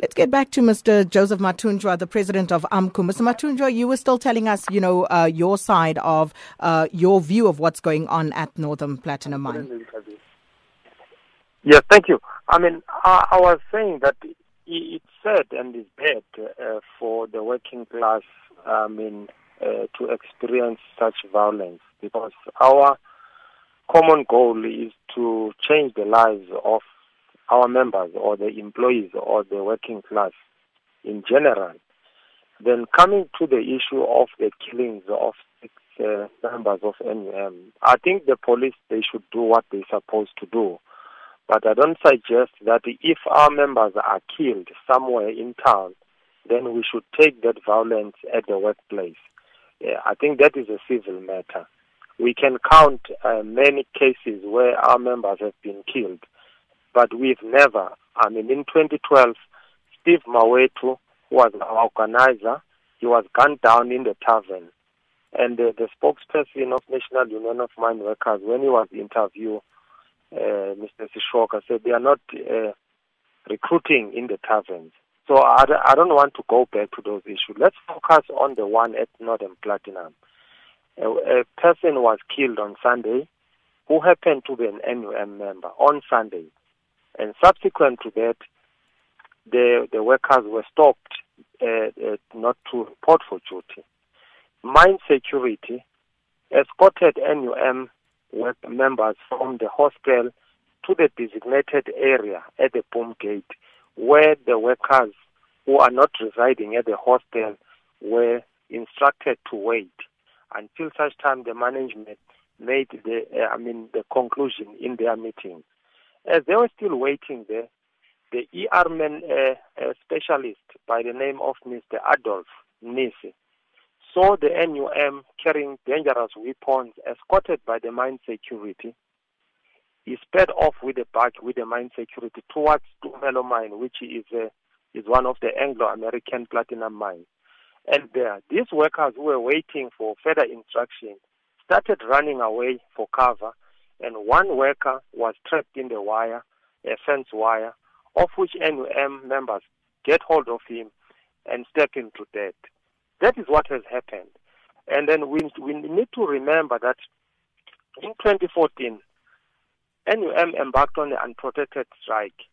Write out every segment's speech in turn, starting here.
Let's get back to Mr. Joseph Mathunjwa, the president of AMCU. Mr. Mathunjwa, you were still telling us, you know, uh, your side of uh, your view of what's going on at Northam Platinum Mine. Yes, thank you. I mean, I, I was saying that it's sad and it's bad uh, for the working class, I mean, uh, to experience such violence because our common goal is to change the lives of our members or the employees or the working class in general. Then coming to the issue of the killings of six uh, members of NUM, I think the police they should do what they're supposed to do. But I don't suggest that if our members are killed somewhere in town, then we should take that violence at the workplace. Yeah, I think that is a civil matter. We can count uh, many cases where our members have been killed, but we've never. I mean, in 2012, Steve Mawetu was our organizer. He was gunned down in the tavern. And uh, the spokesperson of National Union of Mine Workers, when he was interviewed, uh, Mr. Seshoka said they are not uh, recruiting in the taverns. So I, don't want to go back to those issues. Let's focus on the one at Northam Platinum. A, a person was killed on Sunday who happened to be an NUM member on Sunday. And subsequent to that, the, the workers were stopped uh, uh, not to report for duty. Mine security escorted NUM members from the hostel to the designated area at the boom gate where the workers who are not residing at the hostel were instructed to wait until such time the management made the, uh, I mean, the conclusion in their meeting. As they were still waiting there, the ER man, uh, uh, specialist by the name of Mr. Adolf Nisi saw the NUM carrying dangerous weapons escorted by the mine security he sped off with the bug with the mine security towards Tumela mine, which is uh, is one of the Anglo-American platinum mines. And there, these workers who were waiting for further instruction started running away for cover, and one worker was trapped in the wire, a fence wire, of which NUM members get hold of him and step him to death. That is what has happened. And then we, we need to remember that in 2014, NUM embarked on an unprotected strike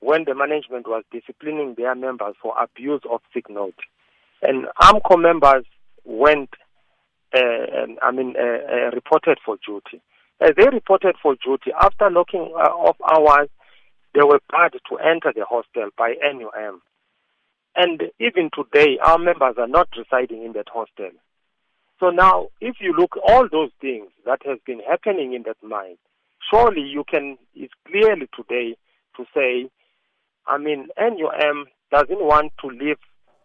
when the management was disciplining their members for abuse of sick note. And AMCU members went, uh, and, I mean, uh, uh, reported for duty. As they reported for duty, after locking uh, off hours, they were barred to enter the hostel by NUM. And even today, our members are not residing in that hostel. So now, if you look all those things that has been happening in that mine, surely you can, it's clearly today to say, I mean, NUM doesn't want to live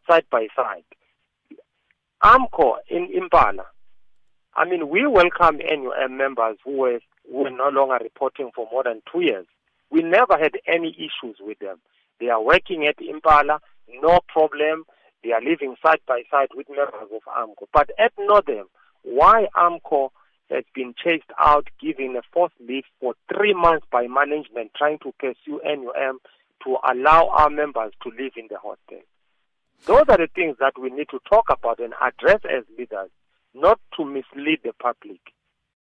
side by side. AMCU in Impala, I mean, we welcome NUM uh, members who were, who were no longer reporting for more than two years. We never had any issues with them. They are working at Impala, no problem. They are living side by side with members of AMCU. But at Northam, why AMCU has been chased out, given a forced leave for three months by management trying to pursue NUM to allow our members to live in the hostel. Those are the things that we need to talk about and address as leaders, not to mislead the public.